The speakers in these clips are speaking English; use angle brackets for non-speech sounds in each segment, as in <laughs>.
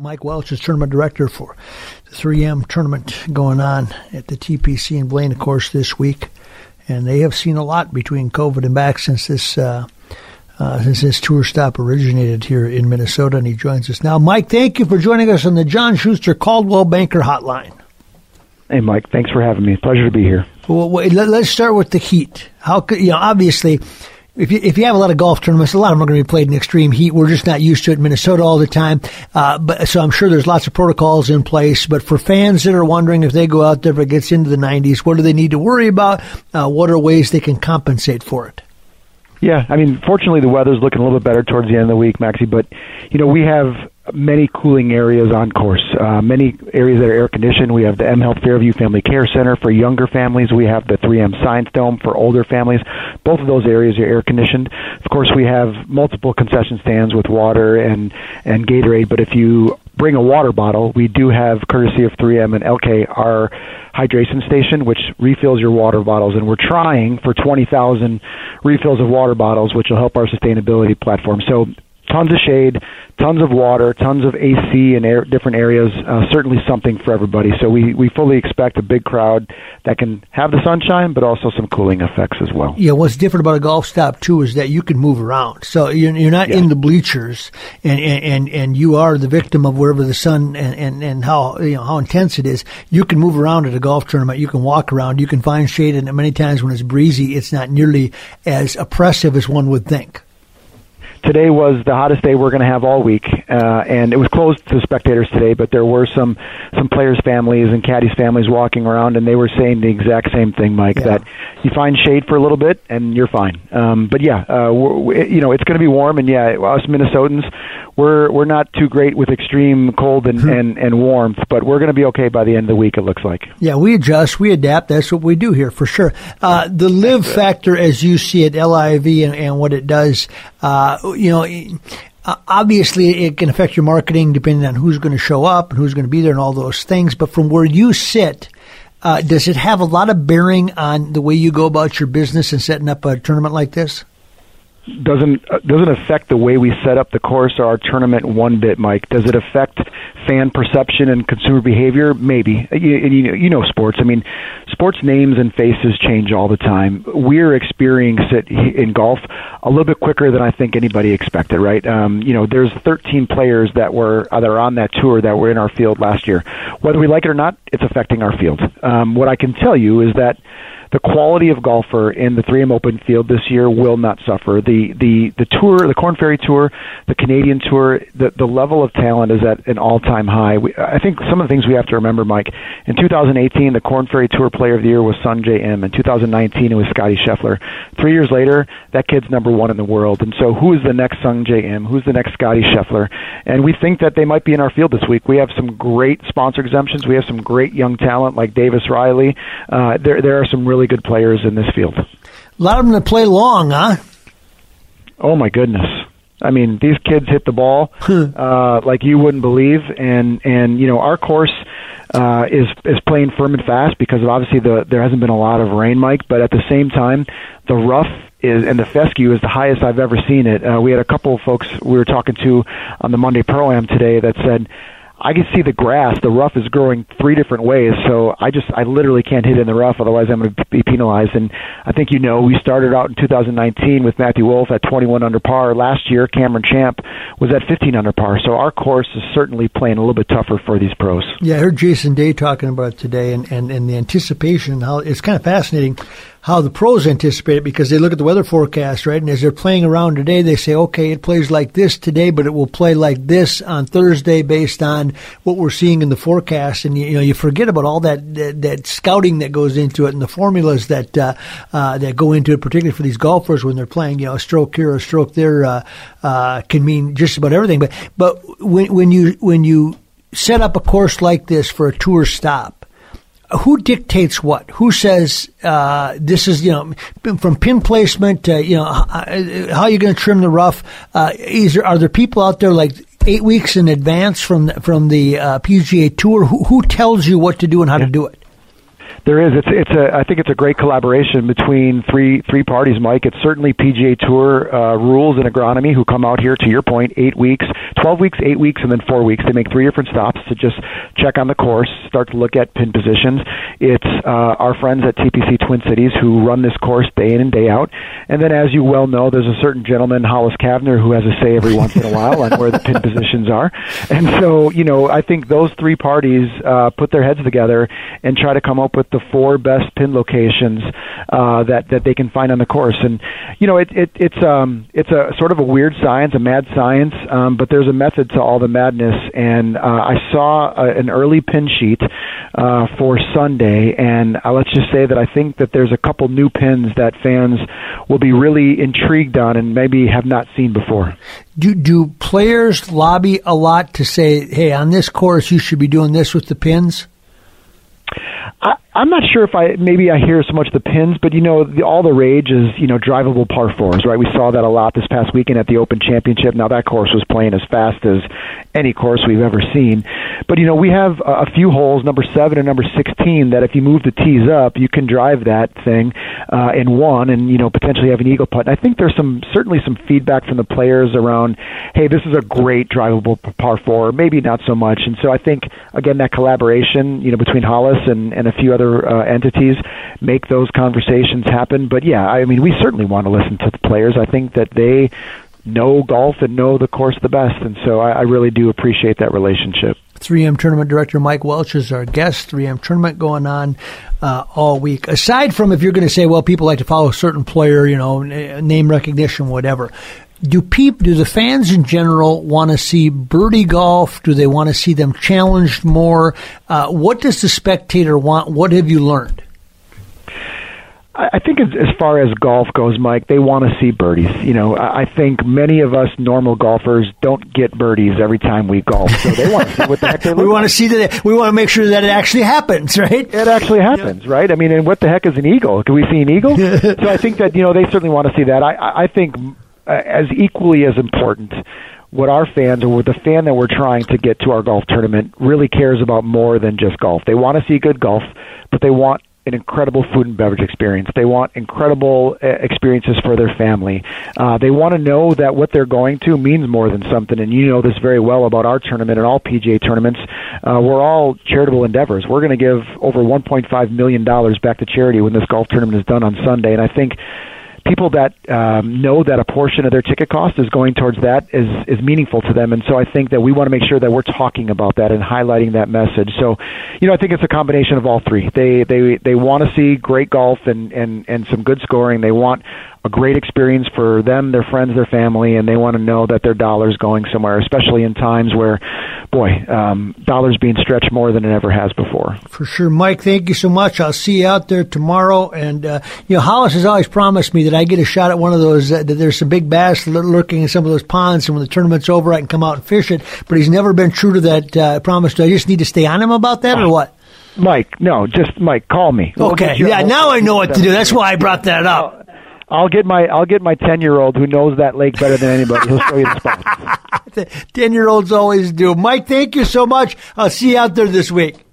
Mike Welch is tournament director for the 3M tournament going on at the TPC in Blaine, of course, this week. And they have seen a lot between COVID and back since this uh, uh, since this tour stop originated here in Minnesota, and he joins us now. Mike, thank you for joining us on the John Schuster Coldwell Banker Hotline. Hey, Mike, thanks for having me. Pleasure to be here. Well, wait, let, us start with the heat. How could you know? Obviously, if you if you have a lot of golf tournaments, a lot of them are going to be played in extreme heat. We're just not used to it in Minnesota all the time. Uh, but so I'm sure there's lots of protocols in place. But for fans that are wondering if they go out there if it gets into the 90s, what do they need to worry about? Uh, what are ways they can compensate for it? Yeah, I mean, fortunately, the weather's looking a little bit better towards the end of the week, Maxie. But you know, we have many cooling areas on course. Uh, many areas that are air conditioned. We have the M Health Fairview Family Care Center for younger families. We have the 3M Science Dome for older families. Both of those areas are air conditioned. Of course, we have multiple concession stands with water and and Gatorade. But if you bring a water bottle, we do have courtesy of 3M and Elkay our hydration station, which refills your water bottles. And we're trying for 20,000 refills of water bottles, which will help our sustainability platform. So tons of shade, tons of water, tons of AC in air, different areas. Uh, certainly something for everybody. So we, we fully expect a big crowd that can have the sunshine, but also some cooling effects as well. Yeah, what's different about a golf stop too is that you can move around. So you're, you're not yeah. in the bleachers, and, and and you are the victim of wherever the sun and, and, and how you know how intense it is. You can move around at a golf tournament. You can walk around. You can find shade, and many times when it's breezy, it's not nearly as oppressive as one would think today was the hottest day we're going to have all week, uh, and it was closed to spectators today. But there were some some players' families and caddies' families walking around, and they were saying the exact same thing, Mike. Yeah. That you find shade for a little bit, and you're fine. Um, but yeah, uh, we're, you know, it's going to be warm, and yeah, us Minnesotans, we're we're not too great with extreme cold and hmm. and, and warmth, but we're going to be okay by the end of the week. It looks like. Yeah, we adjust, we adapt. That's what we do here for sure. Uh, the LIV factor, as you see it, LIV, and, and what it does. Uh, you know, obviously it can affect your marketing depending on who's going to show up and who's going to be there and all those things. But from where you sit, uh, does it have a lot of bearing on the way you go about your business and setting up a tournament like this? Doesn't uh, doesn't affect the way we set up the course or our tournament one bit, Mike. Does it affect fan perception and consumer behavior? Maybe. You, you, you know sports. I mean, sports names and faces change all the time. We're experiencing it in golf a little bit quicker than I think anybody expected. Right? Um, you know, there's 13 players that were that are on that tour that were in our field last year. Whether we like it or not, it's affecting our field. Um, what I can tell you is that the quality of golfer in the 3M Open field this year will not suffer. The the the tour, the Corn Ferry Tour, the Canadian Tour, the the level of talent is at an all-time high. We, I think some of the things we have to remember, Mike. In 2018, the Corn Ferry Tour Player of the Year was Sungjae Im. In 2019, it was Scotty Scheffler. Three years later, that kid's number one in the world. And so, who is the next Sungjae Im? Who's the next Scotty Scheffler? And we think that they might be in our field this week. We have some great sponsor exemptions. We have some great young talent like Davis Riley. Uh, there there are some really really good players in this field. A lot of them that play long, huh? Oh my goodness. I mean, these kids hit the ball <laughs> uh, like you wouldn't believe, and and you know our course uh, is is playing firm and fast because of obviously the there hasn't been a lot of rain, Mike. But at the same time, the rough is and the fescue is the highest I've ever seen it. Uh, we had a couple of folks we were talking to on the Monday Pro Am today that said I can see the grass. The rough is growing three different ways, so I just I literally can't hit in the rough. Otherwise, I'm going to be penalized. And I think you know we started out in 2019 with Matthew Wolff at 21 under par. Last year, Cameron Champ was at 15 under par. So our course is certainly playing a little bit tougher for these pros. Yeah, I heard Jason Day talking about it today, and and, and the anticipation. How it's kind of fascinating how the pros anticipate it because they look at the weather forecast, right? And as they're playing around today, they say, okay, it plays like this today, but it will play like this on Thursday based on what we're seeing in the forecast. And you, you know, you forget about all that, that, that scouting that goes into it and the formulas that uh, uh, that go into it, particularly for these golfers when they're playing. You know, a stroke here, a stroke there uh, uh can mean just about everything. But but when when you when you set up a course like this for a tour stop, who dictates what? Who says uh, this is you know from pin placement to you know how you're going to trim the rough? Uh, is there, are there people out there like eight weeks in advance from from the uh, PGA Tour? Who, who tells you what to do and how yeah. to do it? There is. It's it's a. I think it's a great collaboration between three three parties, Mike. It's certainly PGA Tour uh, rules and agronomy who come out here. To your point, eight weeks, twelve weeks, eight weeks, and then four weeks. They make three different stops to just check on the course, start to look at pin positions. It's uh, our friends at TPC Twin Cities who run this course day in and day out. And then, as you well know, there's a certain gentleman, Hollis Cavner, who has a say every once in a while on where the pin <laughs> positions are. And so, you know, I think those three parties uh, put their heads together and try to come up with the four best pin locations uh, that that they can find on the course. And you know, it, it it's um it's a sort of a weird science, a mad science, um, but there's a method to all the madness. And uh, I saw a, an early pin sheet uh, for Sunday, and uh, let's just say that I think that there's a couple new pins that fans will be really intrigued on and maybe have not seen before. Do do players lobby a lot to say, "Hey, on this course, you should be doing this with the pins"? I, I'm not sure if I maybe I hear so much the pins, but you know, the, all the rage is you know drivable par fours, right? We saw that a lot this past weekend at the Open Championship. Now that course was playing as fast as any course we've ever seen, but you know we have a, a few holes, number seven and number sixteen, that if you move the tees up, you can drive that thing uh, in one, and you know potentially have an eagle putt. And I think there's some certainly some feedback from the players around, hey, this is a great drivable par four, maybe not so much. And so I think again that collaboration, you know, between Hollis and and a few other other uh, entities make those conversations happen. But yeah, I mean, we certainly want to listen to the players. I think that they know golf and know the course the best, and so I, I really do appreciate that relationship. 3M Tournament Director Mike Welch is our guest. 3M Tournament going on uh, all week. Aside from if you're going to say, well, people like to follow a certain player, you know, name recognition, whatever do people, do the fans in general want to see birdie golf? Do they want to see them challenged more? Uh, what does the spectator want? What have you learned? I think as, as far as golf goes, Mike, they want to see birdies. You know, I think many of us normal golfers don't get birdies every time we golf, so they want to see what the heck they <laughs> We want to see that. We want to make sure that it actually happens, right? It actually happens, yeah. right? I mean, and what the heck is an eagle? Can we see an eagle? <laughs> so I think that you know they certainly want to see that. I I think as equally as important what our fans or what the fan that we're trying to get to our golf tournament really cares about more than just golf. They want to see good golf, but they want an incredible food and beverage experience. They want incredible uh, experiences for their family. Uh, they want to know that what they're going to means more than something. And you know this very well about our tournament and all PGA tournaments. Uh, we're all charitable endeavors. We're going to give over 1.5 million dollars back to charity when this golf tournament is done on Sunday. And I think people that um, know that a portion of their ticket cost is going towards that is is meaningful to them, and so I think that we want to make sure that we're talking about that and highlighting that message. So, you know, I think it's a combination of all three. They they they want to see great golf and and and some good scoring. They want a great experience for them, their friends, their family, and they want to know that their dollar's going somewhere, especially in times where, boy, um, dollars being stretched more than it ever has before. For sure, Mike. Thank you so much. I'll see you out there tomorrow. And uh, you know, Hollis has always promised me that I get a shot at one of those. Uh, that there's some big bass lurking in some of those ponds, and when the tournament's over, I can come out and fish it. But he's never been true to that uh, promise. Do I just need to stay on him about that, or what? Mike, no, just Mike, call me. Okay, we'll yeah, now I know what to do. That's why I brought that up. I'll get my I'll get my ten year old who knows that lake better than anybody. He'll show you the spots. <laughs> ten year olds always do. Mike, thank you so much. I'll see you out there this week.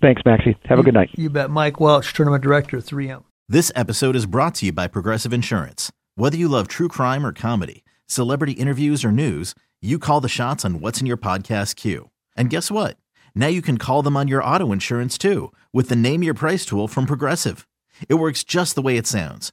Thanks, Maxie. Have a good night. You bet. Mike Welch, Tournament Director, 3M. This episode is brought to you by Progressive Insurance. Whether you love true crime or comedy, celebrity interviews or news, you call the shots on what's in your podcast queue. And guess what? Now you can call them on your auto insurance too with the Name Your Price tool from Progressive. It works just the way it sounds